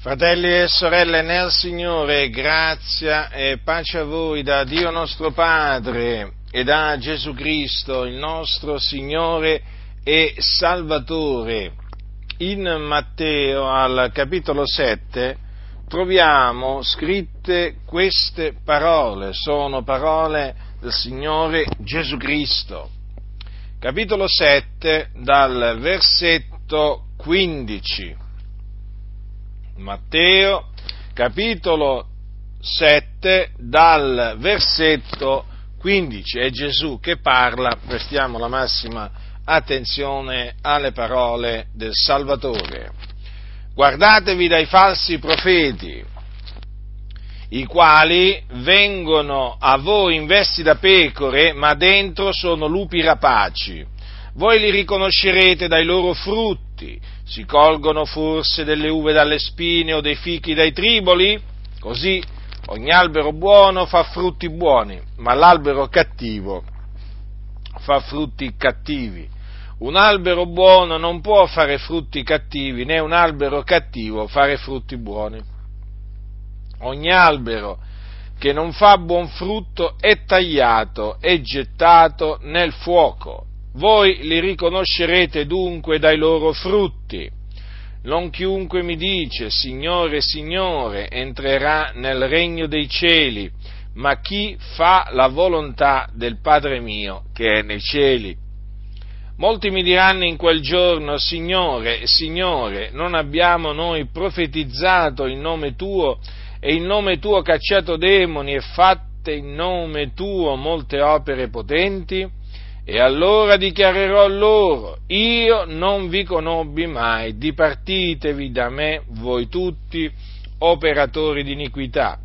Fratelli e sorelle nel Signore, grazia e pace a voi da Dio nostro Padre e da Gesù Cristo, il nostro Signore e Salvatore. In Matteo al capitolo 7 troviamo scritte queste parole, sono parole del Signore Gesù Cristo. Capitolo 7 dal versetto 15. Matteo, capitolo 7, dal versetto 15. È Gesù che parla, prestiamo la massima attenzione alle parole del Salvatore. Guardatevi dai falsi profeti, i quali vengono a voi in vesti da pecore, ma dentro sono lupi rapaci. Voi li riconoscerete dai loro frutti si colgono forse delle uve dalle spine o dei fichi dai triboli? Così ogni albero buono fa frutti buoni, ma l'albero cattivo fa frutti cattivi. Un albero buono non può fare frutti cattivi, né un albero cattivo fare frutti buoni. Ogni albero che non fa buon frutto è tagliato e gettato nel fuoco. Voi li riconoscerete dunque dai loro frutti. Non chiunque mi dice Signore, Signore entrerà nel regno dei cieli, ma chi fa la volontà del Padre mio che è nei cieli. Molti mi diranno in quel giorno, Signore, Signore, non abbiamo noi profetizzato in nome tuo e in nome tuo cacciato demoni e fatte in nome tuo molte opere potenti? E allora dichiarerò loro, io non vi conobbi mai, dipartitevi da me voi tutti, operatori di iniquità.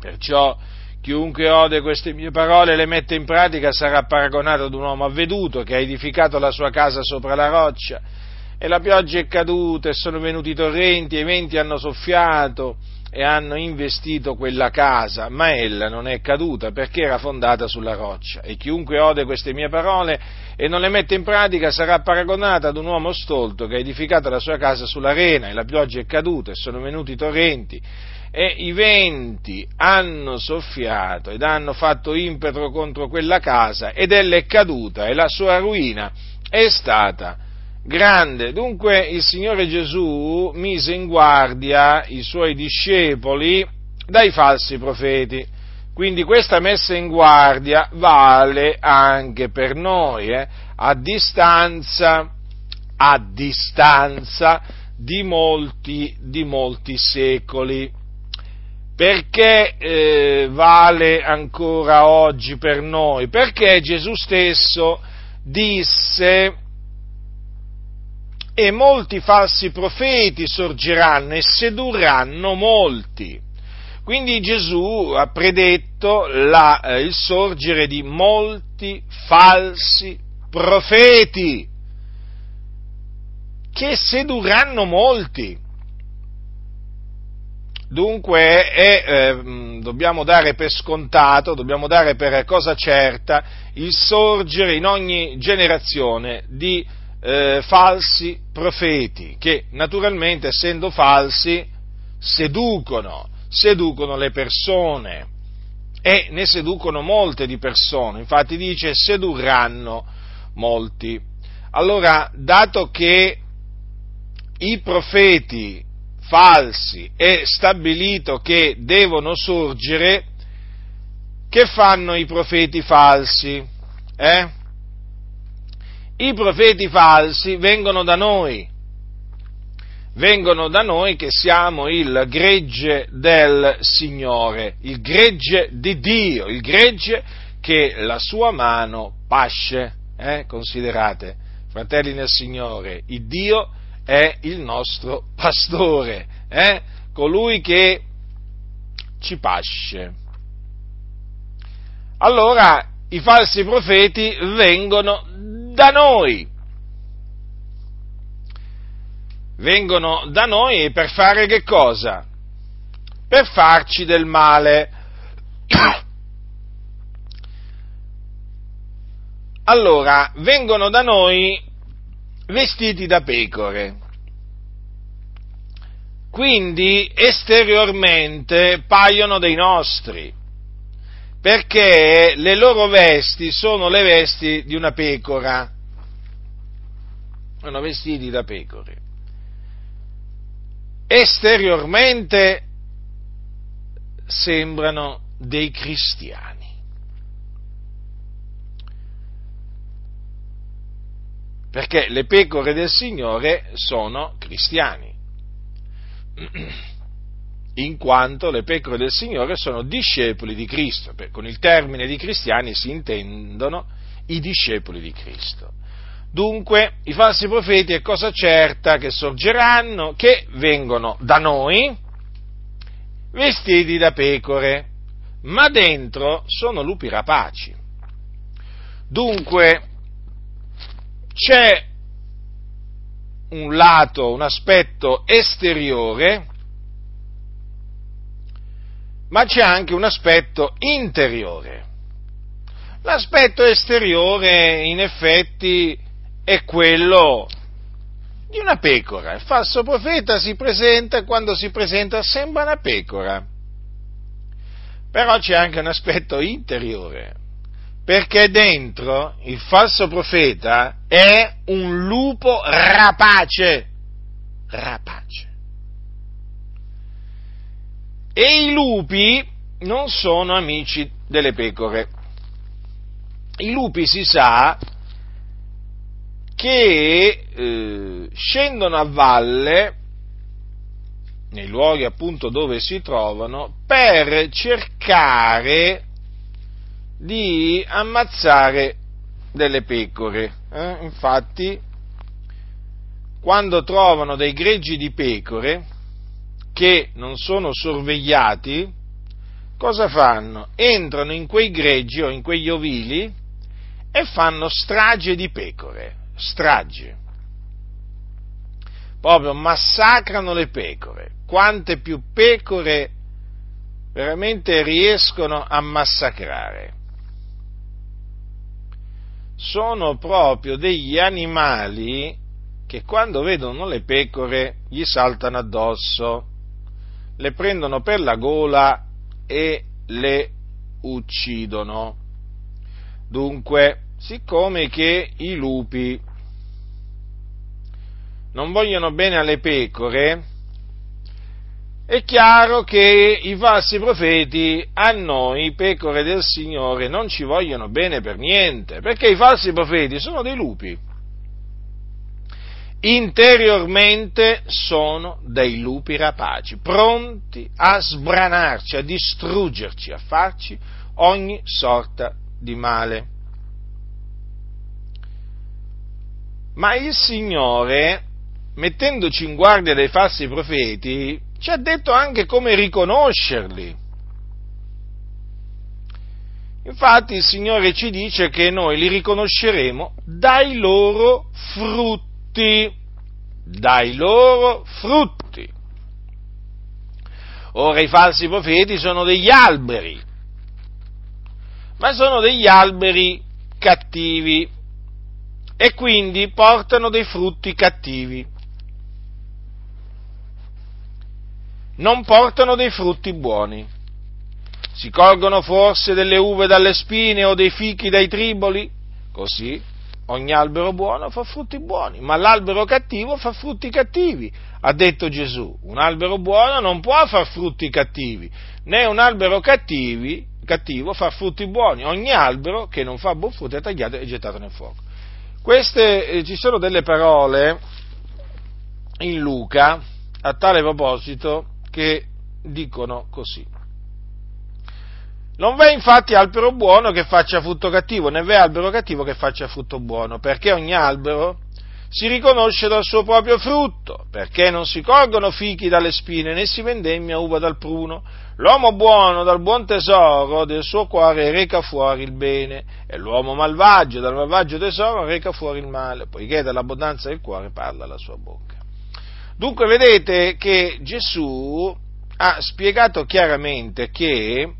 Perciò chiunque ode queste mie parole e le mette in pratica sarà paragonato ad un uomo avveduto che ha edificato la sua casa sopra la roccia e la pioggia è caduta e sono venuti i torrenti e i venti hanno soffiato e hanno investito quella casa, ma ella non è caduta perché era fondata sulla roccia. E chiunque ode queste mie parole e non le mette in pratica sarà paragonata ad un uomo stolto che ha edificato la sua casa sull'arena e la pioggia è caduta e sono venuti i torrenti e i venti hanno soffiato ed hanno fatto impetro contro quella casa ed ella è caduta e la sua ruina è stata grande. Dunque il Signore Gesù mise in guardia i suoi discepoli dai falsi profeti. Quindi questa messa in guardia vale anche per noi, eh? a distanza, a distanza di molti, di molti secoli. Perché eh, vale ancora oggi per noi? Perché Gesù stesso disse e molti falsi profeti sorgeranno e sedurranno molti. Quindi Gesù ha predetto la, eh, il sorgere di molti falsi profeti che sedurranno molti. Dunque è, eh, dobbiamo dare per scontato, dobbiamo dare per cosa certa il sorgere in ogni generazione di eh, falsi profeti che naturalmente essendo falsi seducono, seducono le persone e ne seducono molte di persone, infatti dice sedurranno molti. Allora, dato che i profeti falsi è stabilito che devono sorgere, che fanno i profeti falsi? Eh? I profeti falsi vengono da noi, vengono da noi che siamo il gregge del Signore, il gregge di Dio, il gregge che la sua mano pasce. Eh? Considerate, fratelli nel Signore, il Dio è il nostro pastore, eh? colui che ci pasce. Allora i falsi profeti vengono da noi. Vengono da noi per fare che cosa? Per farci del male. Allora, vengono da noi vestiti da pecore. quindi esteriormente paiono dei nostri, perché le loro vesti sono le vesti di una pecora, sono vestiti da pecore. Esteriormente sembrano dei cristiani. Perché le pecore del Signore sono cristiani in quanto le pecore del Signore sono discepoli di Cristo. Con il termine di cristiani si intendono i discepoli di Cristo. Dunque, i falsi profeti è cosa certa che sorgeranno, che vengono da noi vestiti da pecore, ma dentro sono lupi rapaci. Dunque, c'è un lato, un aspetto esteriore, ma c'è anche un aspetto interiore. L'aspetto esteriore, in effetti, è quello di una pecora. Il falso profeta si presenta quando si presenta sembra una pecora. Però c'è anche un aspetto interiore, perché dentro il falso profeta è un lupo rapace, rapace. E i lupi non sono amici delle pecore. I lupi si sa che eh, scendono a valle nei luoghi appunto dove si trovano per cercare di ammazzare delle pecore. Eh? Infatti, quando trovano dei greggi di pecore che non sono sorvegliati, cosa fanno? Entrano in quei greggi o in quegli ovili e fanno strage di pecore, strage. Proprio massacrano le pecore. Quante più pecore veramente riescono a massacrare? sono proprio degli animali che quando vedono le pecore gli saltano addosso, le prendono per la gola e le uccidono. Dunque, siccome che i lupi non vogliono bene alle pecore, è chiaro che i falsi profeti a noi, pecore del Signore, non ci vogliono bene per niente, perché i falsi profeti sono dei lupi. Interiormente sono dei lupi rapaci, pronti a sbranarci, a distruggerci, a farci ogni sorta di male. Ma il Signore, mettendoci in guardia dai falsi profeti, ci ha detto anche come riconoscerli. Infatti il Signore ci dice che noi li riconosceremo dai loro frutti, dai loro frutti. Ora i falsi profeti sono degli alberi, ma sono degli alberi cattivi e quindi portano dei frutti cattivi. non portano dei frutti buoni. Si colgono forse delle uve dalle spine o dei fichi dai triboli? Così ogni albero buono fa frutti buoni, ma l'albero cattivo fa frutti cattivi, ha detto Gesù. Un albero buono non può far frutti cattivi, né un albero cattivi, cattivo fa frutti buoni. Ogni albero che non fa buon frutto è tagliato e gettato nel fuoco. Queste, eh, ci sono delle parole in Luca a tale proposito che dicono così. Non v'è infatti albero buono che faccia frutto cattivo, né v'è albero cattivo che faccia frutto buono, perché ogni albero si riconosce dal suo proprio frutto, perché non si colgono fichi dalle spine né si vendemmia uva dal pruno. L'uomo buono dal buon tesoro del suo cuore reca fuori il bene, e l'uomo malvagio dal malvagio tesoro reca fuori il male, poiché dall'abbondanza del cuore parla la sua bocca. Dunque vedete che Gesù ha spiegato chiaramente che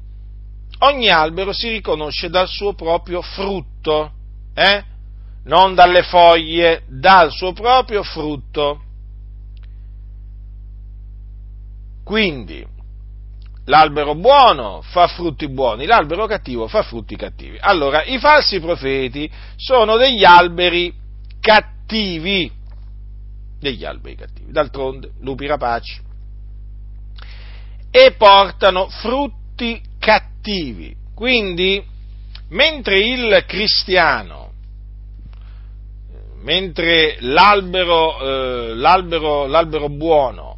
ogni albero si riconosce dal suo proprio frutto, eh? non dalle foglie, dal suo proprio frutto. Quindi, l'albero buono fa frutti buoni, l'albero cattivo fa frutti cattivi. Allora, i falsi profeti sono degli alberi cattivi, degli alberi cattivi, d'altronde, lupi rapaci, e portano frutti cattivi. Quindi, mentre il cristiano mentre l'albero, eh, l'albero, l'albero buono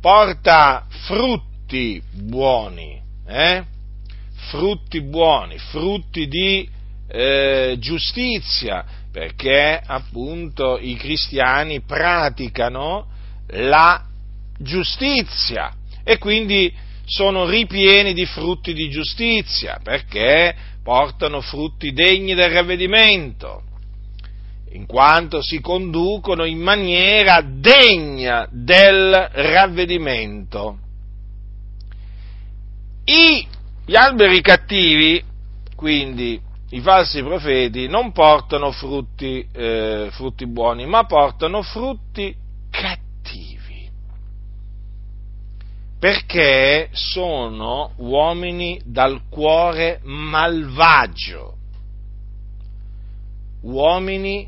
porta frutti buoni, eh? frutti buoni, frutti di eh, giustizia, perché appunto i cristiani praticano la giustizia e quindi sono ripieni di frutti di giustizia, perché portano frutti degni del ravvedimento in quanto si conducono in maniera degna del ravvedimento. I, gli alberi cattivi, quindi i falsi profeti, non portano frutti, eh, frutti buoni, ma portano frutti perché sono uomini dal cuore malvagio, uomini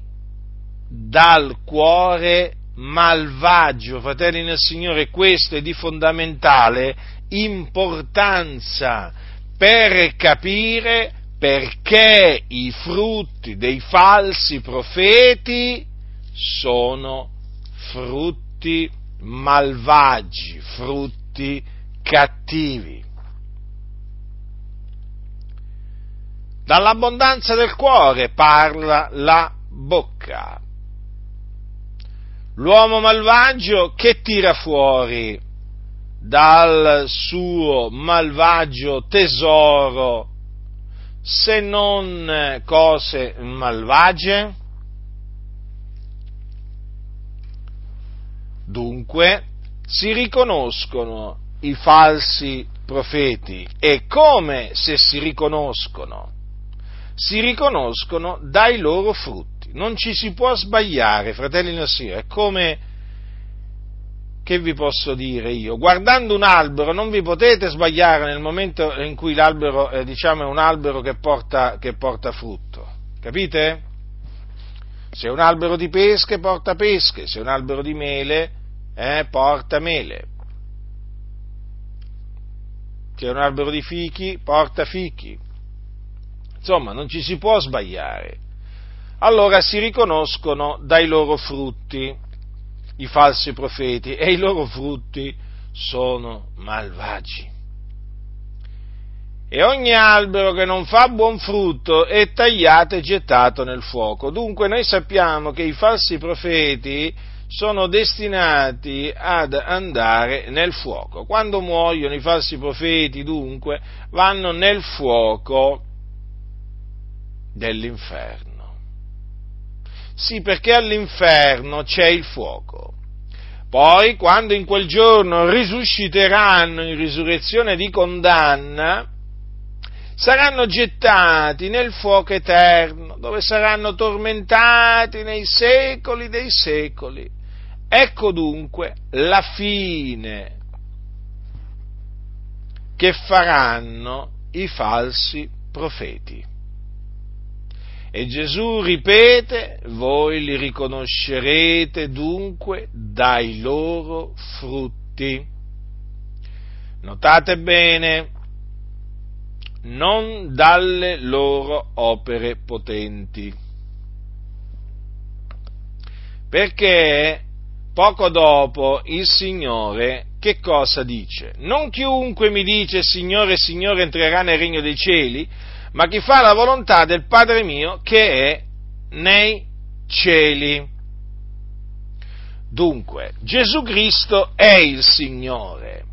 dal cuore malvagio. Fratelli nel Signore, questo è di fondamentale importanza per capire perché i frutti dei falsi profeti sono frutti malvagi, frutti cattivi. Dall'abbondanza del cuore parla la bocca. L'uomo malvagio che tira fuori dal suo malvagio tesoro se non cose malvagie? Dunque si riconoscono i falsi profeti e come se si riconoscono? Si riconoscono dai loro frutti. Non ci si può sbagliare, fratelli nel Signore, è come, che vi posso dire io, guardando un albero non vi potete sbagliare nel momento in cui l'albero, eh, diciamo, è un albero che porta, che porta frutto, capite? Se è un albero di pesche porta pesche, se è un albero di mele eh, porta mele, se è un albero di fichi porta fichi. Insomma, non ci si può sbagliare allora si riconoscono dai loro frutti i falsi profeti e i loro frutti sono malvagi. E ogni albero che non fa buon frutto è tagliato e gettato nel fuoco. Dunque noi sappiamo che i falsi profeti sono destinati ad andare nel fuoco. Quando muoiono i falsi profeti, dunque, vanno nel fuoco dell'inferno. Sì, perché all'inferno c'è il fuoco. Poi, quando in quel giorno risusciteranno in risurrezione di condanna, saranno gettati nel fuoco eterno, dove saranno tormentati nei secoli dei secoli. Ecco dunque la fine che faranno i falsi profeti. E Gesù ripete, voi li riconoscerete dunque dai loro frutti. Notate bene, non dalle loro opere potenti. Perché poco dopo il Signore che cosa dice? Non chiunque mi dice Signore, Signore entrerà nel regno dei cieli, ma chi fa la volontà del Padre mio che è nei cieli. Dunque, Gesù Cristo è il Signore.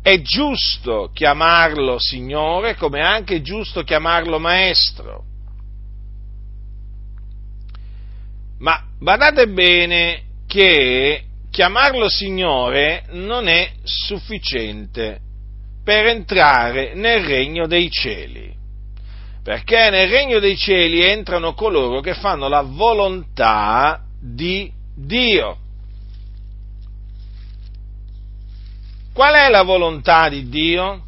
È giusto chiamarlo Signore come è anche giusto chiamarlo Maestro. Ma badate bene che chiamarlo Signore non è sufficiente per entrare nel regno dei cieli. Perché nel regno dei cieli entrano coloro che fanno la volontà di Dio. Qual è la volontà di Dio?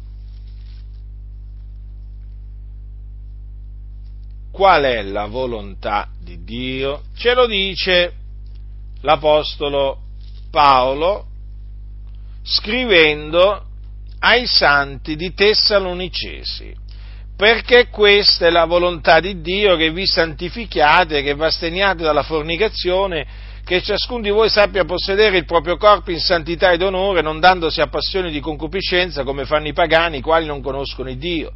Qual è la volontà di Dio? Ce lo dice l'Apostolo Paolo scrivendo ai santi di Tessalonicesi, perché questa è la volontà di Dio che vi santifichiate, che vi asteniate dalla fornicazione, che ciascuno di voi sappia possedere il proprio corpo in santità ed onore, non dandosi a passioni di concupiscenza come fanno i pagani, i quali non conoscono il Dio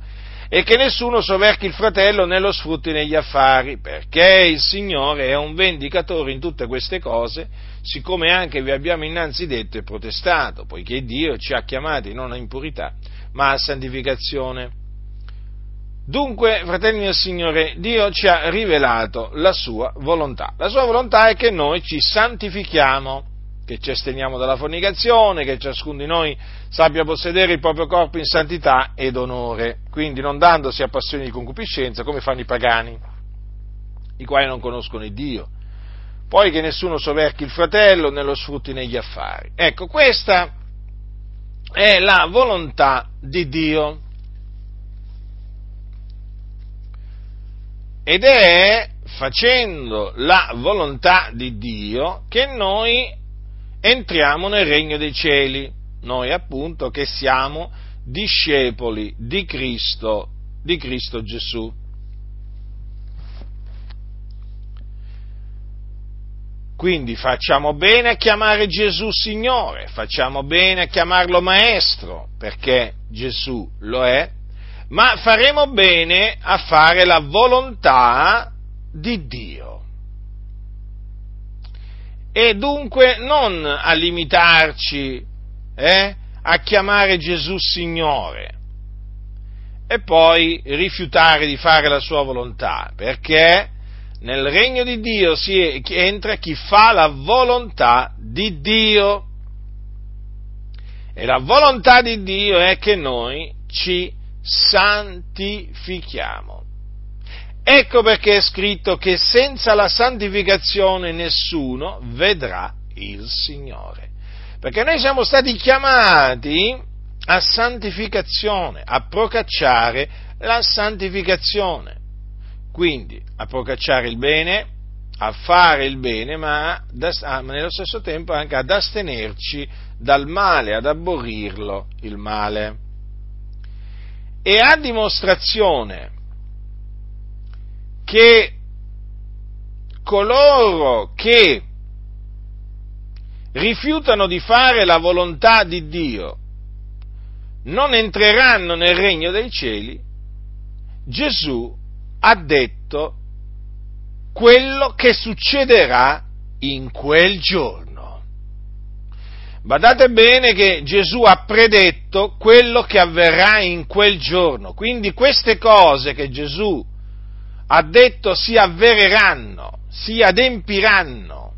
e che nessuno soverchi il fratello né lo sfrutti negli affari, perché il Signore è un vendicatore in tutte queste cose, siccome anche vi abbiamo innanzi detto e protestato, poiché Dio ci ha chiamati non a impurità, ma a santificazione. Dunque, fratelli del Signore, Dio ci ha rivelato la sua volontà. La sua volontà è che noi ci santifichiamo che ci asteniamo dalla fornicazione, che ciascuno di noi sappia possedere il proprio corpo in santità ed onore, quindi non dandosi a passioni di concupiscenza come fanno i pagani, i quali non conoscono il Dio. Poi che nessuno soverchi il fratello né lo sfrutti negli affari. Ecco, questa è la volontà di Dio. Ed è facendo la volontà di Dio che noi entriamo nel regno dei cieli, noi appunto che siamo discepoli di Cristo, di Cristo Gesù. Quindi facciamo bene a chiamare Gesù Signore, facciamo bene a chiamarlo Maestro, perché Gesù lo è, ma faremo bene a fare la volontà di Dio e dunque non a limitarci eh, a chiamare Gesù Signore e poi rifiutare di fare la sua volontà, perché nel regno di Dio si entra chi fa la volontà di Dio. E la volontà di Dio è che noi ci santifichiamo. Ecco perché è scritto che senza la santificazione nessuno vedrà il Signore. Perché noi siamo stati chiamati a santificazione, a procacciare la santificazione. Quindi a procacciare il bene, a fare il bene, ma, ma nello stesso tempo anche ad astenerci dal male, ad aborrirlo il male. E a dimostrazione che coloro che rifiutano di fare la volontà di Dio non entreranno nel regno dei cieli, Gesù ha detto quello che succederà in quel giorno. Badate bene che Gesù ha predetto quello che avverrà in quel giorno, quindi queste cose che Gesù ha detto si avvereranno, si adempiranno,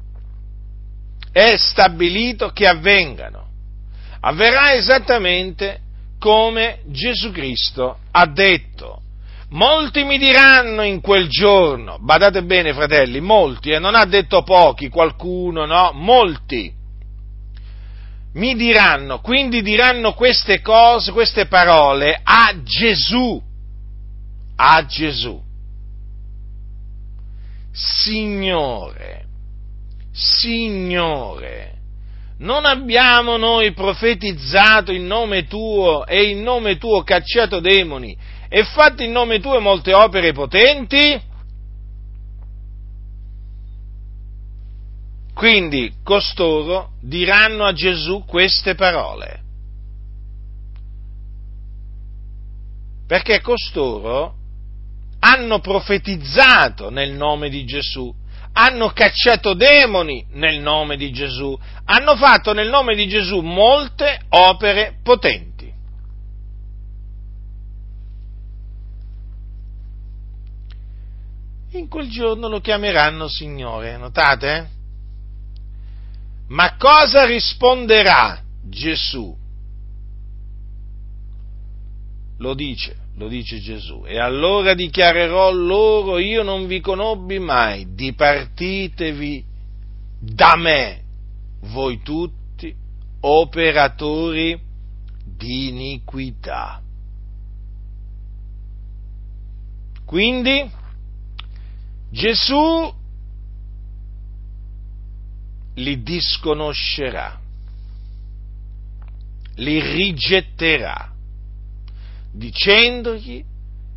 è stabilito che avvengano. Avverrà esattamente come Gesù Cristo ha detto. Molti mi diranno in quel giorno, badate bene fratelli, molti, e eh, non ha detto pochi, qualcuno, no, molti mi diranno, quindi diranno queste cose, queste parole a Gesù, a Gesù. Signore, Signore, non abbiamo noi profetizzato in nome tuo e in nome tuo cacciato demoni e fatto in nome tuo molte opere potenti? Quindi costoro diranno a Gesù queste parole. Perché costoro hanno profetizzato nel nome di Gesù, hanno cacciato demoni nel nome di Gesù, hanno fatto nel nome di Gesù molte opere potenti. In quel giorno lo chiameranno Signore, notate? Ma cosa risponderà Gesù? Lo dice lo dice Gesù, e allora dichiarerò loro, io non vi conobbi mai, dipartitevi da me, voi tutti, operatori di iniquità. Quindi Gesù li disconoscerà, li rigetterà, dicendogli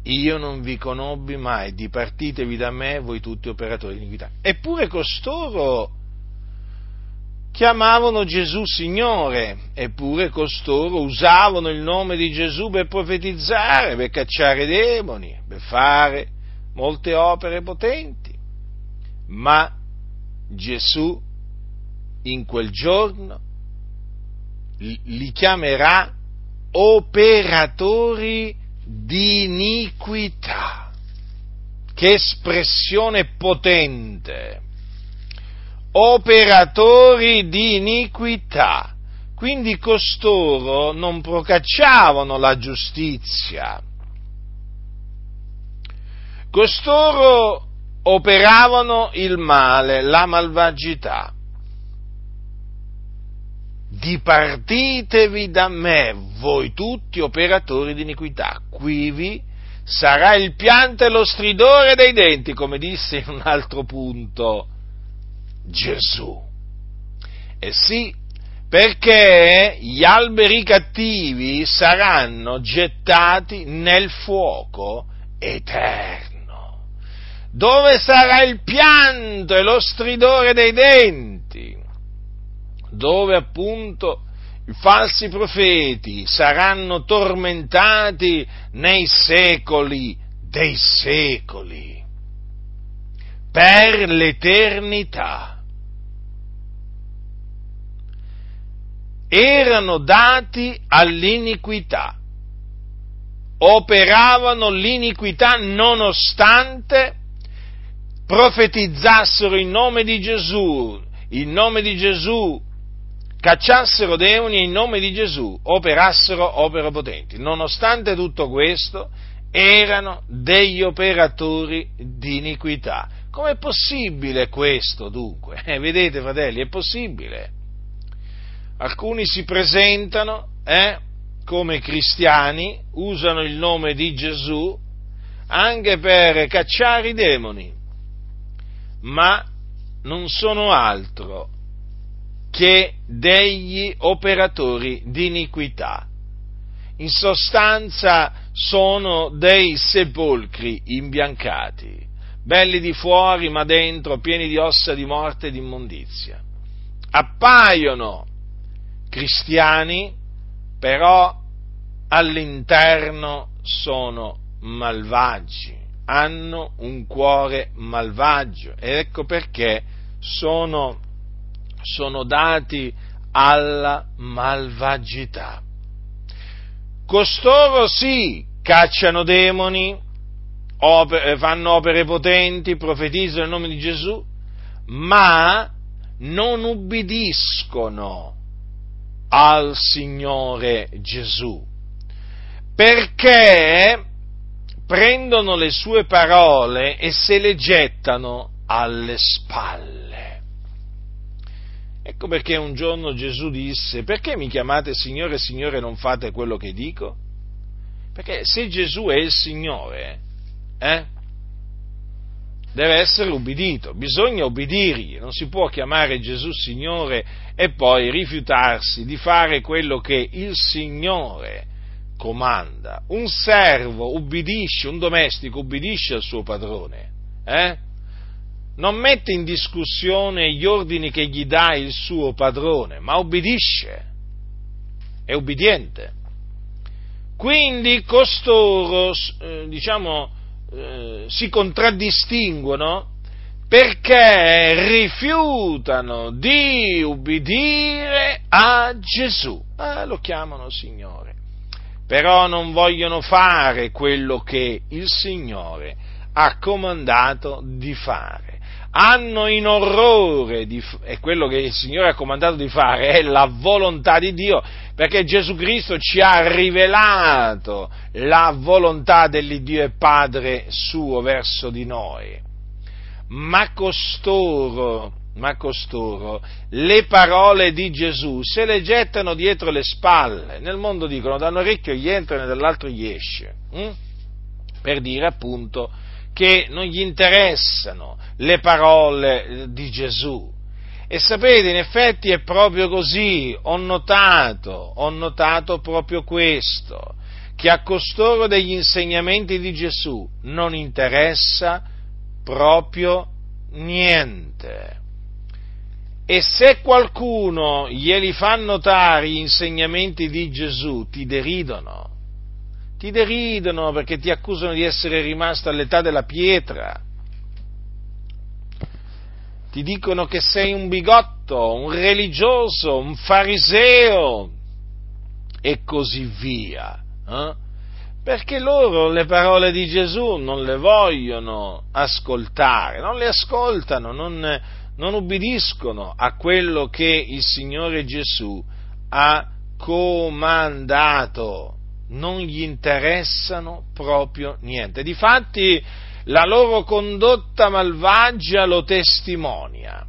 io non vi conobbi mai, dipartitevi da me voi tutti operatori di iniquità. Eppure costoro chiamavano Gesù Signore, eppure costoro usavano il nome di Gesù per profetizzare, per cacciare demoni, per fare molte opere potenti. Ma Gesù in quel giorno li chiamerà operatori di iniquità. Che espressione potente! Operatori di iniquità. Quindi costoro non procacciavano la giustizia. Costoro operavano il male, la malvagità dipartitevi da me, voi tutti operatori di iniquità, quivi sarà il pianto e lo stridore dei denti, come disse in un altro punto Gesù. E sì, perché gli alberi cattivi saranno gettati nel fuoco eterno, dove sarà il pianto e lo stridore dei denti dove appunto i falsi profeti saranno tormentati nei secoli dei secoli, per l'eternità. Erano dati all'iniquità, operavano l'iniquità nonostante profetizzassero in nome di Gesù, in nome di Gesù cacciassero demoni in nome di Gesù operassero opere potenti. Nonostante tutto questo, erano degli operatori di iniquità. Com'è possibile questo dunque? Eh, vedete fratelli, è possibile. Alcuni si presentano eh, come cristiani, usano il nome di Gesù anche per cacciare i demoni, ma non sono altro che degli operatori di iniquità. In sostanza sono dei sepolcri imbiancati, belli di fuori ma dentro pieni di ossa di morte e di immondizia. Appaiono cristiani, però all'interno sono malvagi, hanno un cuore malvagio ed ecco perché sono sono dati alla malvagità. Costoro sì, cacciano demoni, opere, fanno opere potenti, profetizzano il nome di Gesù, ma non ubbidiscono al Signore Gesù, perché prendono le sue parole e se le gettano alle spalle. Ecco perché un giorno Gesù disse, perché mi chiamate Signore, Signore non fate quello che dico? Perché se Gesù è il Signore, eh, deve essere ubbidito, bisogna ubbidirgli, non si può chiamare Gesù Signore e poi rifiutarsi di fare quello che il Signore comanda. Un servo ubbidisce, un domestico ubbidisce al suo padrone, eh? Non mette in discussione gli ordini che gli dà il suo padrone, ma obbedisce, è ubbidiente. Quindi costoro, eh, diciamo, eh, si contraddistinguono perché rifiutano di ubbidire a Gesù. Ah, lo chiamano Signore. Però non vogliono fare quello che il Signore ha comandato di fare hanno in orrore, di, e quello che il Signore ha comandato di fare è la volontà di Dio, perché Gesù Cristo ci ha rivelato la volontà dell'Iddio e Padre suo verso di noi. Ma costoro ma costoro le parole di Gesù se le gettano dietro le spalle. Nel mondo dicono da un orecchio gli entra e dall'altro gli esce. Hm? Per dire appunto che non gli interessano le parole di Gesù. E sapete, in effetti è proprio così, ho notato, ho notato proprio questo, che a costoro degli insegnamenti di Gesù non interessa proprio niente. E se qualcuno glieli fa notare gli insegnamenti di Gesù, ti deridono. Ti deridono perché ti accusano di essere rimasto all'età della pietra. Ti dicono che sei un bigotto, un religioso, un fariseo e così via. Eh? Perché loro le parole di Gesù non le vogliono ascoltare, non le ascoltano, non, non ubbidiscono a quello che il Signore Gesù ha comandato, non gli interessano proprio niente. Difatti la loro condotta malvagia lo testimonia.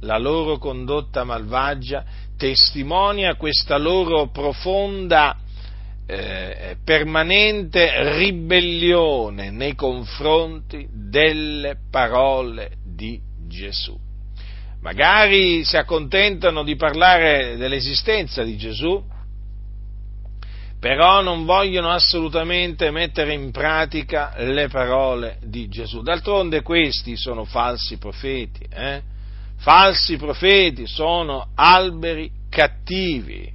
La loro condotta malvagia testimonia questa loro profonda, eh, permanente ribellione nei confronti delle parole di Gesù. Magari si accontentano di parlare dell'esistenza di Gesù, però non vogliono assolutamente mettere in pratica le parole di Gesù. D'altronde questi sono falsi profeti, eh? falsi profeti sono alberi cattivi.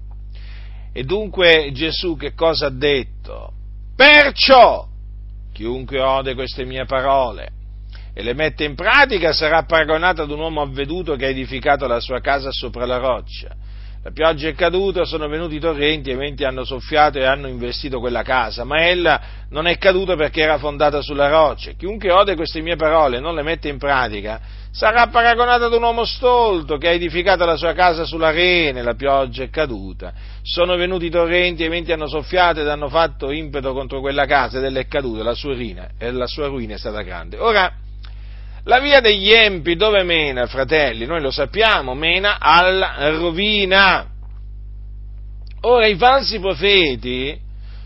E dunque Gesù che cosa ha detto? Perciò chiunque ode queste mie parole e le mette in pratica sarà paragonato ad un uomo avveduto che ha edificato la sua casa sopra la roccia. La pioggia è caduta, sono venuti i torrenti i venti hanno soffiato e hanno investito quella casa, ma ella non è caduta perché era fondata sulla roccia. Chiunque ode queste mie parole e non le mette in pratica sarà paragonato ad un uomo stolto che ha edificato la sua casa sulla rene, la pioggia è caduta, sono venuti i torrenti i venti hanno soffiato ed hanno fatto impeto contro quella casa ed ella è caduta, la sua ruina, la sua ruina è stata grande. Ora, la via degli empi dove mena, fratelli? Noi lo sappiamo, mena alla rovina. Ora i falsi profeti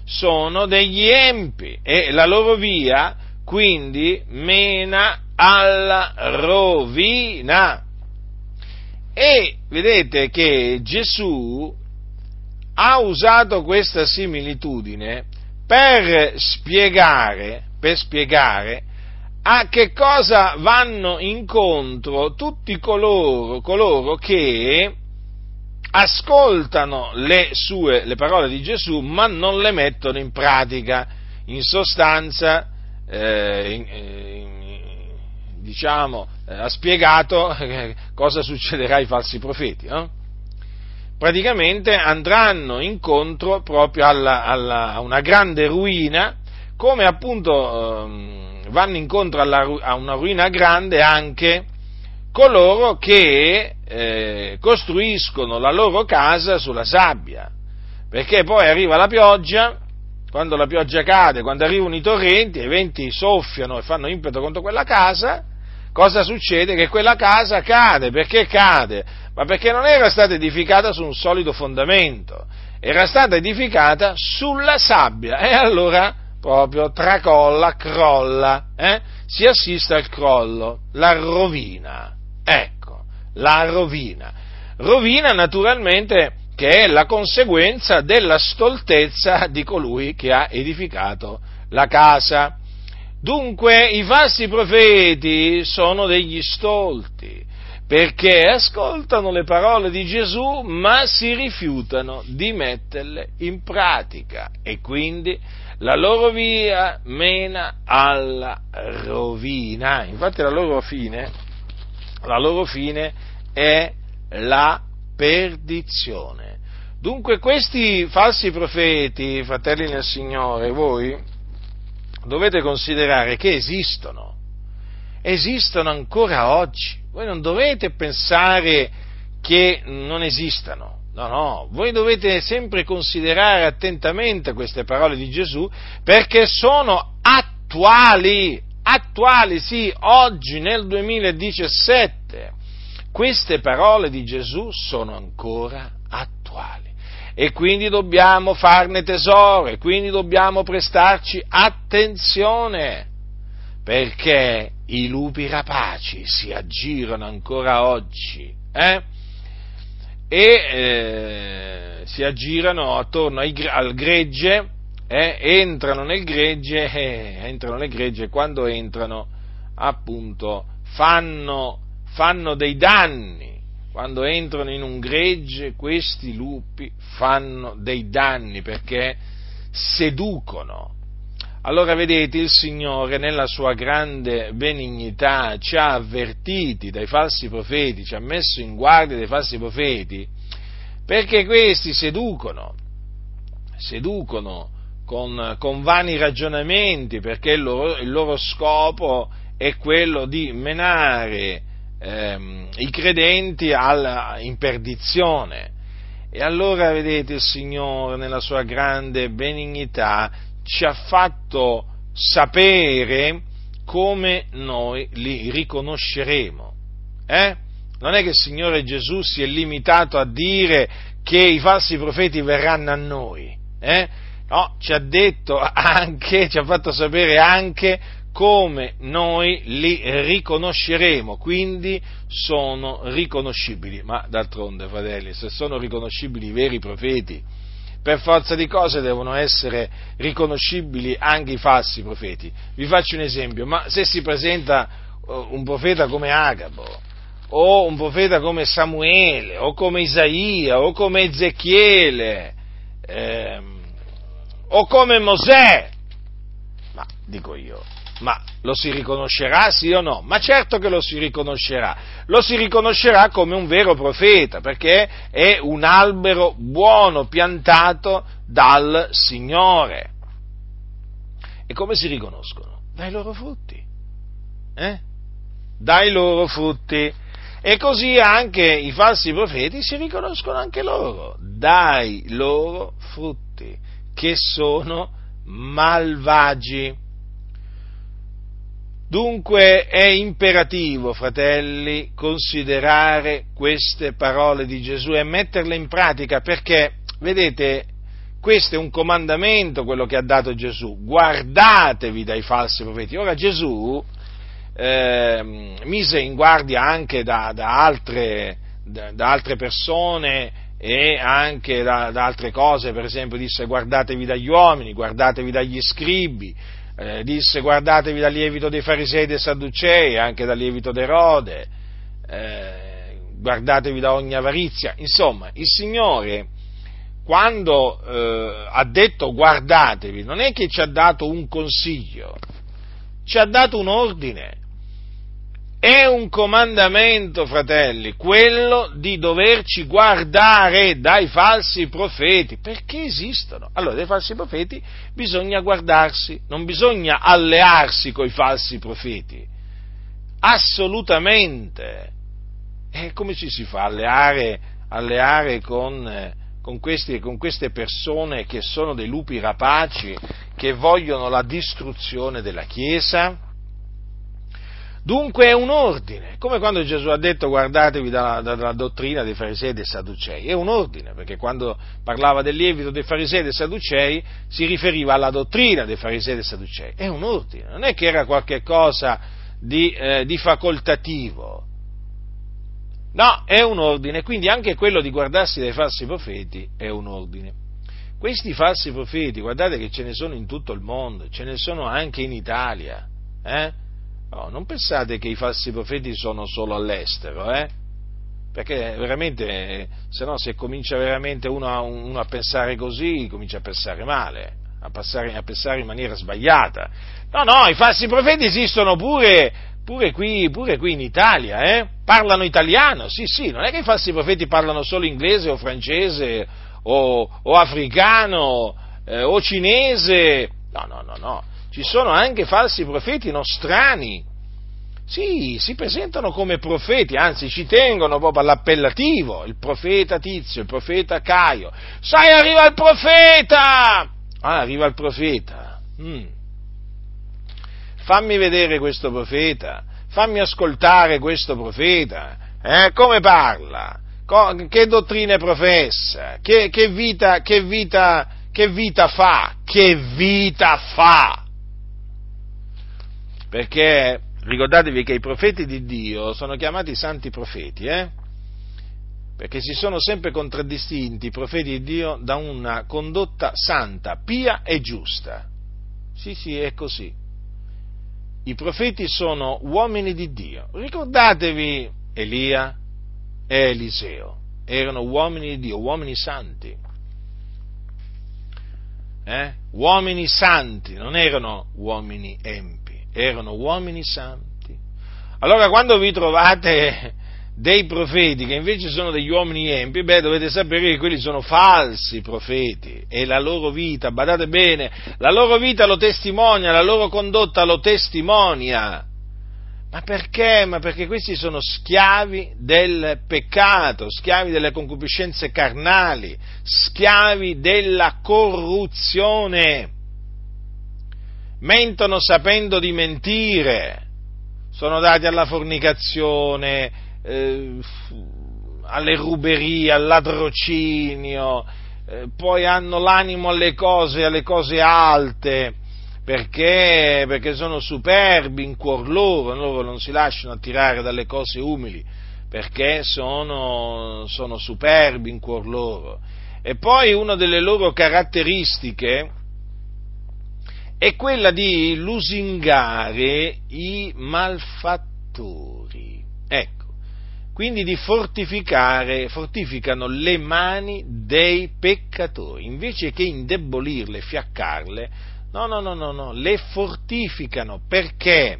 sono degli empi e la loro via quindi mena alla rovina. E vedete che Gesù ha usato questa similitudine per spiegare, per spiegare a che cosa vanno incontro tutti coloro, coloro che ascoltano le, sue, le parole di Gesù ma non le mettono in pratica. In sostanza, eh, in, in, diciamo, eh, ha spiegato cosa succederà ai falsi profeti. No? Praticamente andranno incontro proprio alla, alla, a una grande ruina, come appunto... Vanno incontro alla, a una ruina grande anche coloro che eh, costruiscono la loro casa sulla sabbia, perché poi arriva la pioggia, quando la pioggia cade, quando arrivano i torrenti, i venti soffiano e fanno impeto contro quella casa, cosa succede? Che quella casa cade, perché cade? Ma perché non era stata edificata su un solido fondamento, era stata edificata sulla sabbia e allora proprio tracolla, crolla, eh? si assiste al crollo, la rovina. Ecco, la rovina. Rovina naturalmente che è la conseguenza della stoltezza di colui che ha edificato la casa. Dunque i falsi profeti sono degli stolti, perché ascoltano le parole di Gesù ma si rifiutano di metterle in pratica e quindi la loro via mena alla rovina. Infatti la loro fine, la loro fine è la perdizione. Dunque questi falsi profeti, fratelli nel Signore, voi dovete considerare che esistono, esistono ancora oggi. Voi non dovete pensare che non esistano. No, no, voi dovete sempre considerare attentamente queste parole di Gesù perché sono attuali, attuali, sì, oggi nel 2017. queste parole di Gesù sono ancora attuali e quindi dobbiamo farne tesoro e quindi dobbiamo prestarci attenzione perché i lupi rapaci si aggirano ancora oggi eh? E eh, si aggirano attorno ai, al gregge, eh? entrano nel gregge, eh, entrano nel gregge e quando entrano appunto fanno, fanno dei danni quando entrano in un gregge questi lupi fanno dei danni perché seducono. Allora vedete il Signore nella sua grande benignità ci ha avvertiti dai falsi profeti, ci ha messo in guardia dai falsi profeti perché questi seducono, seducono con, con vani ragionamenti perché il loro, il loro scopo è quello di menare ehm, i credenti alla, in perdizione. E allora, vedete, il Signore, nella sua grande benignità, ci ha fatto sapere come noi li riconosceremo. Eh? Non è che il Signore Gesù si è limitato a dire che i falsi profeti verranno a noi. Eh? No, ci ha detto anche, ci ha fatto sapere anche come noi li riconosceremo, quindi sono riconoscibili. Ma d'altronde, fratelli, se sono riconoscibili i veri profeti, per forza di cose devono essere riconoscibili anche i falsi profeti. Vi faccio un esempio, ma se si presenta eh, un profeta come Agabo, o un profeta come Samuele, o come Isaia, o come Ezechiele, ehm, o come Mosè, ma dico io, ma lo si riconoscerà sì o no? Ma certo che lo si riconoscerà. Lo si riconoscerà come un vero profeta, perché è un albero buono piantato dal Signore. E come si riconoscono? Dai loro frutti. Eh? Dai loro frutti. E così anche i falsi profeti si riconoscono anche loro, dai loro frutti, che sono malvagi. Dunque è imperativo, fratelli, considerare queste parole di Gesù e metterle in pratica perché, vedete, questo è un comandamento quello che ha dato Gesù, guardatevi dai falsi profeti. Ora Gesù eh, mise in guardia anche da, da, altre, da, da altre, persone e anche da, altre cose, per esempio disse guardatevi dagli uomini, guardatevi dagli scribi, eh, disse guardatevi dal lievito dei farisei e dei sadducei, anche dal lievito d'Erode, eh, guardatevi da ogni avarizia. Insomma, il Signore quando eh, ha detto guardatevi, non è che ci ha dato un consiglio, ci ha dato un ordine. È un comandamento, fratelli, quello di doverci guardare dai falsi profeti, perché esistono. Allora, dai falsi profeti bisogna guardarsi, non bisogna allearsi con i falsi profeti. Assolutamente. E come ci si fa alleare, alleare con, eh, con, questi, con queste persone che sono dei lupi rapaci, che vogliono la distruzione della Chiesa? Dunque è un ordine, come quando Gesù ha detto guardatevi dalla, dalla, dottrina dei farisei e dei sadducei, è un ordine, perché quando parlava del lievito dei farisei e dei sadducei si riferiva alla dottrina dei farisei e dei sadducei, è un ordine, non è che era qualche cosa di, eh, di facoltativo, no, è un ordine, quindi anche quello di guardarsi dai falsi profeti è un ordine. Questi falsi profeti, guardate che ce ne sono in tutto il mondo, ce ne sono anche in Italia, eh? No, non pensate che i falsi profeti sono solo all'estero, eh? Perché veramente, se no, se comincia veramente uno a, uno a, pensare così, comincia a pensare male, a, passare, a, pensare in maniera sbagliata. No, no, i falsi profeti esistono pure, pure, qui, pure qui, in Italia, eh? Parlano italiano, sì, sì, non è che i falsi profeti parlano solo inglese o francese o, o africano eh, o cinese. No, no, no, no ci sono anche falsi profeti nostrani. Sì, si presentano come profeti, anzi ci tengono proprio all'appellativo, il profeta Tizio, il profeta Caio. Sai, arriva il profeta! Ah, arriva il profeta. Mm. Fammi vedere questo profeta, fammi ascoltare questo profeta. Eh? Come parla? Che dottrine professa? Che, che, vita, che, vita, che vita fa? Che vita fa? Perché ricordatevi che i profeti di Dio sono chiamati santi profeti, eh? perché si sono sempre contraddistinti i profeti di Dio da una condotta santa, pia e giusta. Sì, sì, è così. I profeti sono uomini di Dio. Ricordatevi Elia e Eliseo, erano uomini di Dio, uomini santi. Eh? Uomini santi, non erano uomini empi, erano uomini santi. Allora quando vi trovate dei profeti che invece sono degli uomini empi, beh, dovete sapere che quelli sono falsi profeti e la loro vita, badate bene, la loro vita lo testimonia, la loro condotta lo testimonia. Ma perché? Ma perché questi sono schiavi del peccato, schiavi delle concupiscenze carnali, schiavi della corruzione. Mentono sapendo di mentire, sono dati alla fornicazione, eh, alle ruberie, al ladrocinio, eh, poi hanno l'animo alle cose, alle cose alte, perché, perché sono superbi in cuor loro, loro non si lasciano attirare dalle cose umili, perché sono, sono superbi in cuor loro. E poi una delle loro caratteristiche è quella di lusingare i malfattori. Ecco, quindi di fortificare, fortificano le mani dei peccatori, invece che indebolirle, fiaccarle, no, no, no, no, no, le fortificano, perché?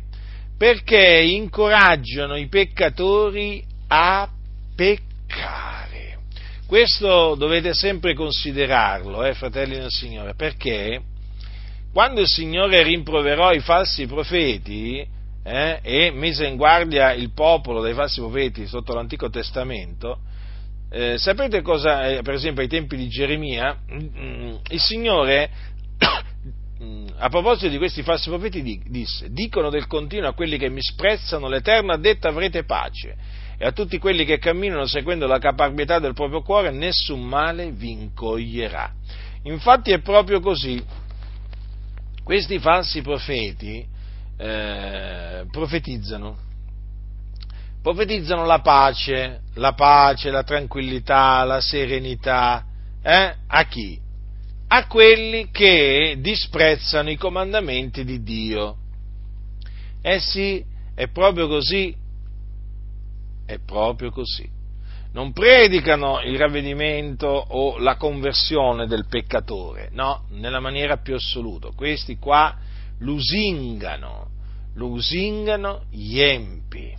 Perché incoraggiano i peccatori a peccare. Questo dovete sempre considerarlo, eh, fratelli del Signore, perché quando il Signore rimproverò i falsi profeti, eh, e mise in guardia il popolo dai falsi profeti sotto l'Antico Testamento, eh, sapete cosa, eh, per esempio ai tempi di Geremia, mm, il Signore, mm, a proposito di questi falsi profeti, disse, dicono del continuo a quelli che mi sprezzano, l'Eterno ha detto avrete pace, e a tutti quelli che camminano seguendo la caparbietà del proprio cuore, nessun male vi incoglierà. Infatti è proprio così. Questi falsi profeti, eh, profetizzano. Profetizzano la pace, la pace, la tranquillità, la serenità. Eh? A chi? A quelli che disprezzano i comandamenti di Dio. Eh sì, è proprio così. È proprio così. Non predicano il ravvedimento o la conversione del peccatore, no, nella maniera più assoluta. Questi qua lusingano, lusingano gli empi,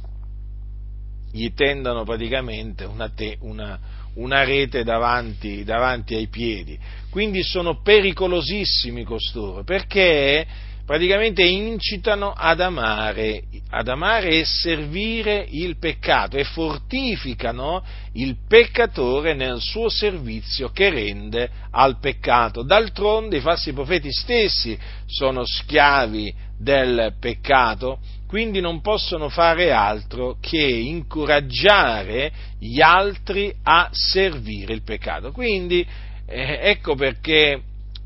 gli tendono praticamente una, te, una, una rete davanti, davanti ai piedi. Quindi sono pericolosissimi costoro, perché praticamente incitano ad amare, ad amare e servire il peccato e fortificano il peccatore nel suo servizio che rende al peccato. D'altronde i falsi profeti stessi sono schiavi del peccato, quindi non possono fare altro che incoraggiare gli altri a servire il peccato. Quindi eh, ecco perché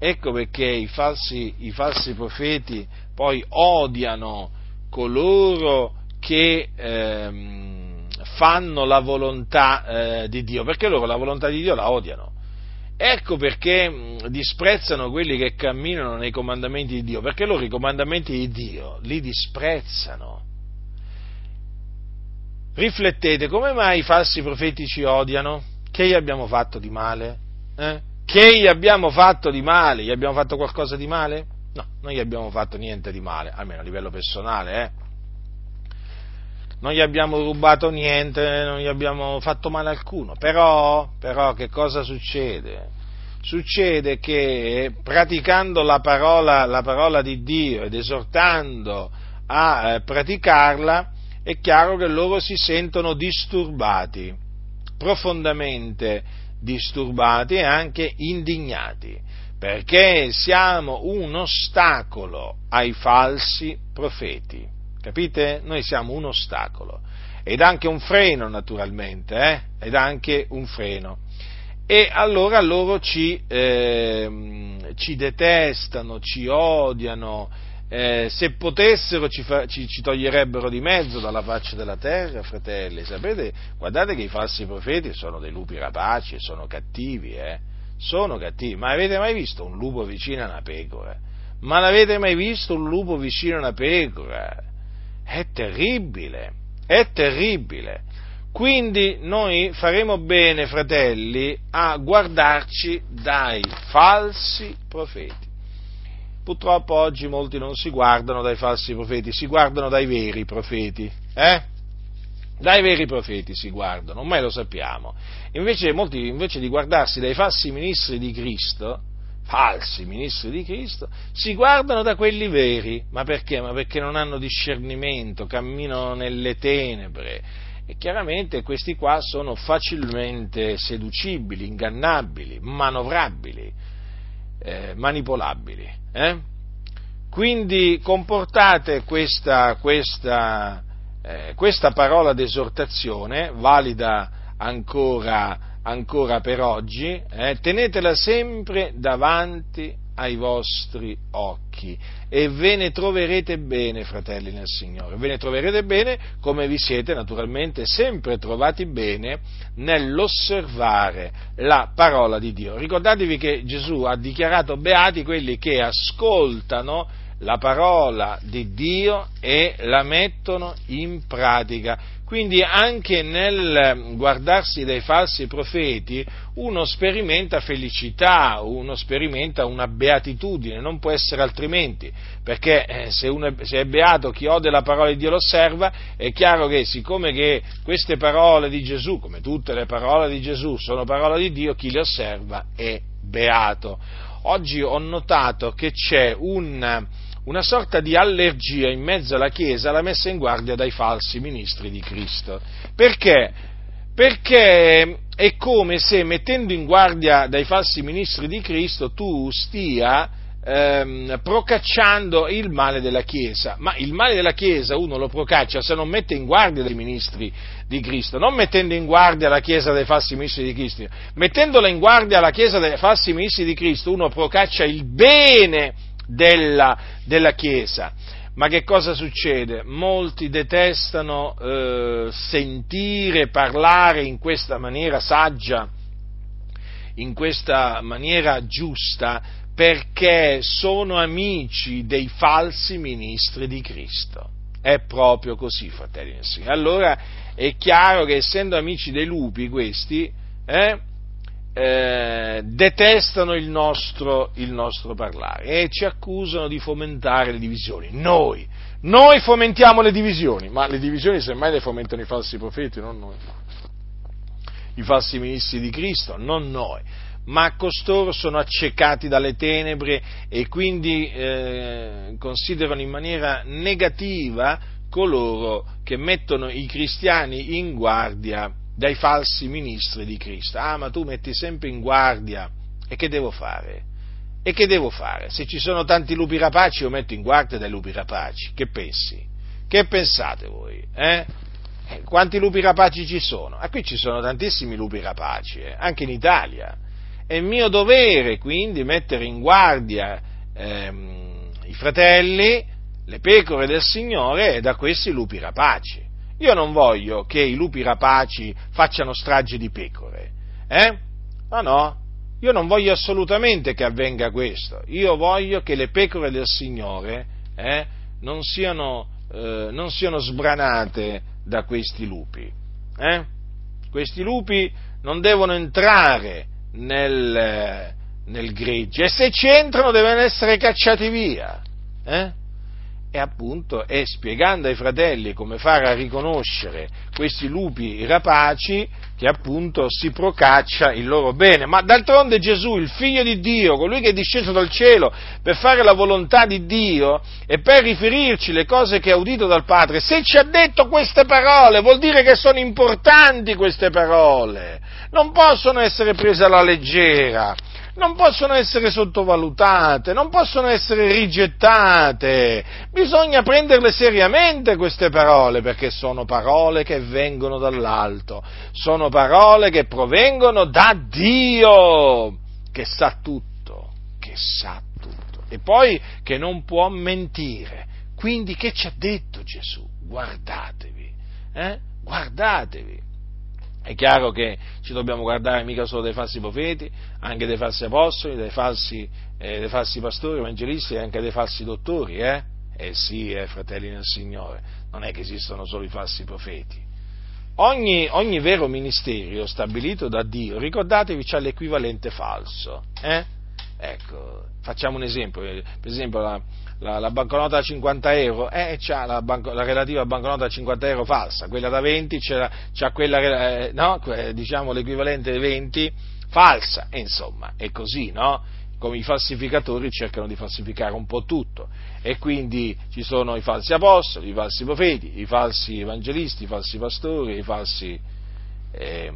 Ecco perché i falsi, i falsi profeti poi odiano coloro che ehm, fanno la volontà eh, di Dio, perché loro la volontà di Dio la odiano. Ecco perché disprezzano quelli che camminano nei comandamenti di Dio, perché loro i comandamenti di Dio li disprezzano. Riflettete, come mai i falsi profeti ci odiano? Che gli abbiamo fatto di male? Eh? Che gli abbiamo fatto di male? Gli abbiamo fatto qualcosa di male? No, non gli abbiamo fatto niente di male, almeno a livello personale, eh. Non gli abbiamo rubato niente, non gli abbiamo fatto male alcuno. Però, però che cosa succede? Succede che praticando la parola, la parola di Dio ed esortando a eh, praticarla, è chiaro che loro si sentono disturbati, profondamente disturbati e anche indignati, perché siamo un ostacolo ai falsi profeti. Capite? Noi siamo un ostacolo. ed anche un freno naturalmente, eh? ed anche un freno. E allora loro ci, eh, ci detestano, ci odiano, eh, se potessero ci, fa, ci, ci, toglierebbero di mezzo dalla faccia della terra, fratelli. Sapete, guardate che i falsi profeti sono dei lupi rapaci, sono cattivi, eh? Sono cattivi. Ma avete mai visto un lupo vicino a una pecora? Ma l'avete mai visto un lupo vicino a una pecora? È terribile, è terribile. Quindi noi faremo bene, fratelli, a guardarci dai falsi profeti. Purtroppo oggi molti non si guardano dai falsi profeti, si guardano dai veri profeti, eh? Dai veri profeti si guardano, ormai lo sappiamo. Invece molti, invece di guardarsi dai falsi ministri di Cristo, falsi ministri di Cristo, si guardano da quelli veri. Ma perché? Ma perché non hanno discernimento, camminano nelle tenebre. E chiaramente questi qua sono facilmente seducibili, ingannabili, manovrabili, eh, manipolabili. Eh? Quindi comportate questa, questa, eh, questa parola d'esortazione, valida ancora, ancora per oggi, eh, tenetela sempre davanti ai vostri occhi e ve ne troverete bene, fratelli nel Signore, ve ne troverete bene come vi siete naturalmente sempre trovati bene nell'osservare la parola di Dio. Ricordatevi che Gesù ha dichiarato beati quelli che ascoltano la parola di Dio e la mettono in pratica. Quindi anche nel guardarsi dai falsi profeti uno sperimenta felicità, uno sperimenta una beatitudine, non può essere altrimenti, perché eh, se, è, se è beato chi ode la parola di Dio lo osserva, è chiaro che siccome che queste parole di Gesù, come tutte le parole di Gesù, sono parole di Dio, chi le osserva è beato. Oggi ho notato che c'è un una sorta di allergia in mezzo alla Chiesa alla messa in guardia dai falsi ministri di Cristo. Perché? Perché è come se mettendo in guardia dai falsi ministri di Cristo tu stia ehm, procacciando il male della Chiesa. Ma il male della Chiesa uno lo procaccia se non mette in guardia dei ministri di Cristo, non mettendo in guardia la Chiesa dei falsi ministri di Cristo. Mettendola in guardia la Chiesa dei falsi ministri di Cristo uno procaccia il bene della, della Chiesa. Ma che cosa succede? Molti detestano eh, sentire parlare in questa maniera saggia, in questa maniera giusta, perché sono amici dei falsi ministri di Cristo. È proprio così, fratelli e sorelle. Allora è chiaro che essendo amici dei lupi questi, eh, eh, detestano il nostro, il nostro, parlare e ci accusano di fomentare le divisioni. Noi, noi fomentiamo le divisioni, ma le divisioni semmai le fomentano i falsi profeti, non noi. I falsi ministri di Cristo, non noi. Ma costoro sono accecati dalle tenebre e quindi eh, considerano in maniera negativa coloro che mettono i cristiani in guardia dai falsi ministri di Cristo. Ah, ma tu metti sempre in guardia. E che devo fare? E che devo fare? Se ci sono tanti lupi rapaci, io metto in guardia dai lupi rapaci. Che pensi? Che pensate voi? Eh? eh quanti lupi rapaci ci sono? Ah, qui ci sono tantissimi lupi rapaci, eh? anche in Italia. È mio dovere quindi mettere in guardia ehm, i fratelli, le pecore del Signore da questi lupi rapaci. Io non voglio che i lupi rapaci facciano stragi di pecore, eh? No, no, io non voglio assolutamente che avvenga questo. Io voglio che le pecore del Signore eh, non, siano, eh, non, siano, sbranate da questi lupi. Eh? Questi lupi non devono entrare nel, nel gregge e se ci entrano devono essere cacciati via. Eh? E appunto è spiegando ai fratelli come fare a riconoscere questi lupi rapaci che appunto si procaccia il loro bene. Ma d'altronde Gesù, il figlio di Dio, colui che è disceso dal cielo per fare la volontà di Dio e per riferirci le cose che ha udito dal Padre, se ci ha detto queste parole, vuol dire che sono importanti queste parole, non possono essere prese alla leggera non possono essere sottovalutate, non possono essere rigettate, bisogna prenderle seriamente queste parole perché sono parole che vengono dall'alto, sono parole che provengono da Dio, che sa tutto, che sa tutto e poi che non può mentire. Quindi che ci ha detto Gesù? Guardatevi, eh? guardatevi. È chiaro che ci dobbiamo guardare mica solo dei falsi profeti, anche dei falsi apostoli, dei falsi, eh, dei falsi pastori, evangelisti e anche dei falsi dottori, eh? Eh sì, eh, fratelli nel Signore, non è che esistono solo i falsi profeti. Ogni, ogni vero ministero stabilito da Dio, ricordatevi, c'è l'equivalente falso. Eh? Ecco, facciamo un esempio, per esempio la, la, la banconota da 50 euro, eh, c'ha la, banco, la, relativa banconota da 50 euro falsa, quella da 20 c'ha, c'ha quella, eh, no, diciamo l'equivalente 20 falsa, e insomma, è così, no? Come i falsificatori cercano di falsificare un po' tutto, e quindi ci sono i falsi apostoli, i falsi profeti, i falsi evangelisti, i falsi pastori, i falsi, eh,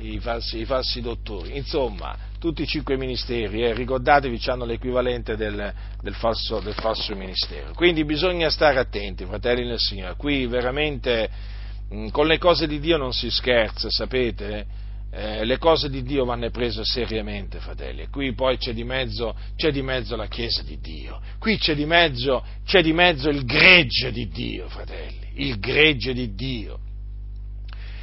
i falsi, i falsi dottori, insomma, tutti i cinque ministeri, eh, ricordatevi, hanno l'equivalente del, del, falso, del, falso, ministero. Quindi bisogna stare attenti, fratelli del Signore, qui veramente mh, con le cose di Dio non si scherza, sapete? Eh, le cose di Dio vanno prese seriamente, fratelli, e qui poi c'è di, mezzo, c'è di mezzo la Chiesa di Dio, qui c'è di, mezzo, c'è di mezzo il gregge di Dio, fratelli, il gregge di Dio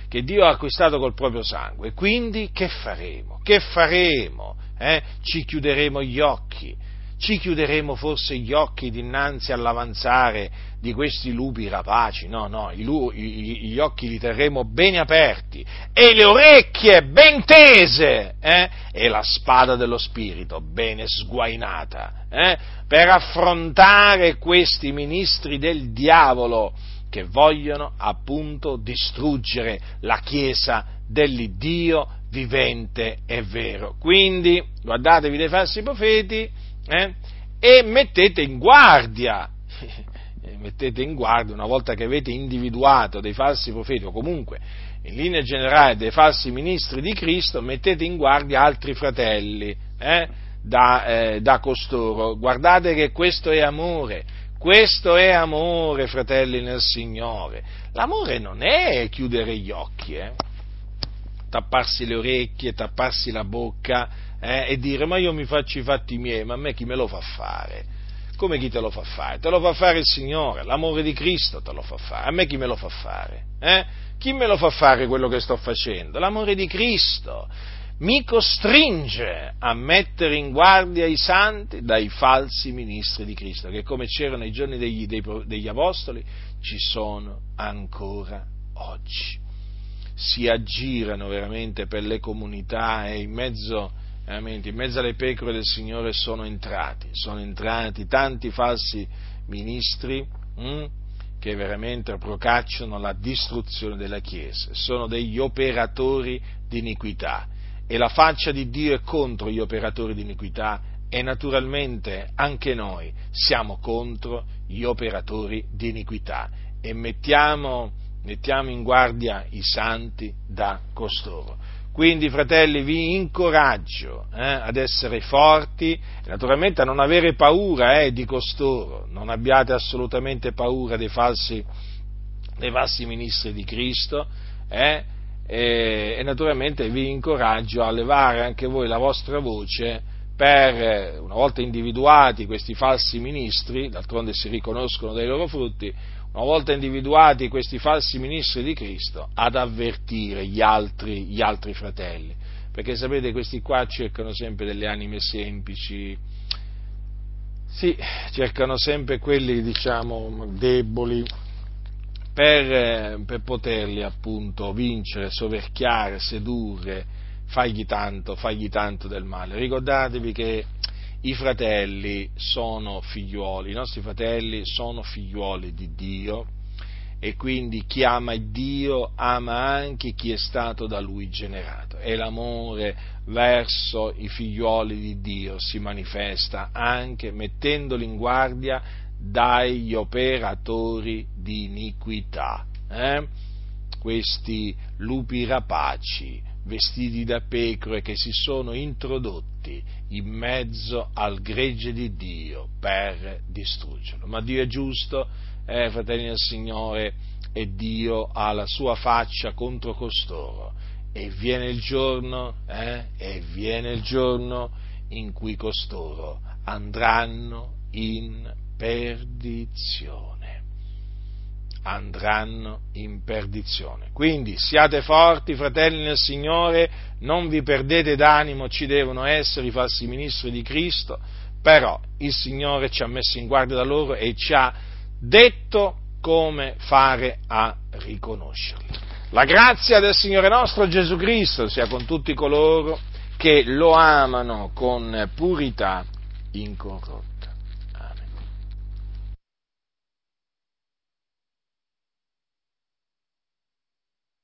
che Dio ha acquistato col proprio sangue. Quindi che faremo? Che faremo? Eh? Ci chiuderemo gli occhi? Ci chiuderemo forse gli occhi dinanzi all'avanzare di questi lupi rapaci? No, no, gli occhi li terremo bene aperti e le orecchie ben tese eh? e la spada dello Spirito bene sguainata eh? per affrontare questi ministri del diavolo che vogliono appunto distruggere la Chiesa dell'Iddio vivente e vero. Quindi guardatevi dei falsi profeti eh, e mettete in guardia, mettete in guardia una volta che avete individuato dei falsi profeti o comunque in linea generale dei falsi ministri di Cristo, mettete in guardia altri fratelli eh, da, eh, da costoro. Guardate che questo è amore questo è amore, fratelli nel Signore. L'amore non è chiudere gli occhi, eh? tapparsi le orecchie, tapparsi la bocca eh? e dire ma io mi faccio i fatti miei, ma a me chi me lo fa fare? Come chi te lo fa fare? Te lo fa fare il Signore, l'amore di Cristo te lo fa fare, a me chi me lo fa fare? Eh? Chi me lo fa fare quello che sto facendo? L'amore di Cristo mi costringe a mettere in guardia i santi dai falsi ministri di Cristo, che come c'erano ai giorni degli, dei, degli apostoli, ci sono ancora oggi. Si aggirano veramente per le comunità e in mezzo, in mezzo alle pecore del Signore sono entrati, sono entrati tanti falsi ministri hm, che veramente procacciano la distruzione della Chiesa, sono degli operatori di iniquità e la faccia di Dio è contro gli operatori di iniquità e naturalmente anche noi siamo contro gli operatori di iniquità e mettiamo, mettiamo in guardia i santi da costoro. Quindi, fratelli, vi incoraggio eh, ad essere forti naturalmente a non avere paura eh, di costoro, non abbiate assolutamente paura dei falsi, dei falsi ministri di Cristo, eh, e, e naturalmente vi incoraggio a levare anche voi la vostra voce per, una volta individuati questi falsi ministri, d'altronde si riconoscono dai loro frutti, una volta individuati questi falsi ministri di Cristo, ad avvertire gli altri, gli altri fratelli. Perché sapete, questi qua cercano sempre delle anime semplici, sì, cercano sempre quelli, diciamo, deboli, per, eh, per poterli appunto vincere, soverchiare, sedurre, fagli tanto, fagli tanto del male. Ricordatevi che i fratelli sono figliuoli, i nostri fratelli sono figliuoli di Dio e quindi chi ama Dio ama anche chi è stato da lui generato e l'amore verso i figliuoli di Dio si manifesta anche mettendoli in guardia dagli operatori di iniquità. Eh? Questi lupi rapaci vestiti da pecore che si sono introdotti in mezzo al gregge di Dio per distruggerlo. Ma Dio è giusto, eh, fratelli del Signore, e Dio ha la sua faccia contro costoro. E viene il giorno, eh, e viene il giorno in cui costoro andranno in perdizione andranno in perdizione. Quindi siate forti, fratelli nel Signore, non vi perdete d'animo, ci devono essere i falsi ministri di Cristo, però il Signore ci ha messo in guardia da loro e ci ha detto come fare a riconoscerli. La grazia del Signore nostro Gesù Cristo sia con tutti coloro che lo amano con purità incorrotta.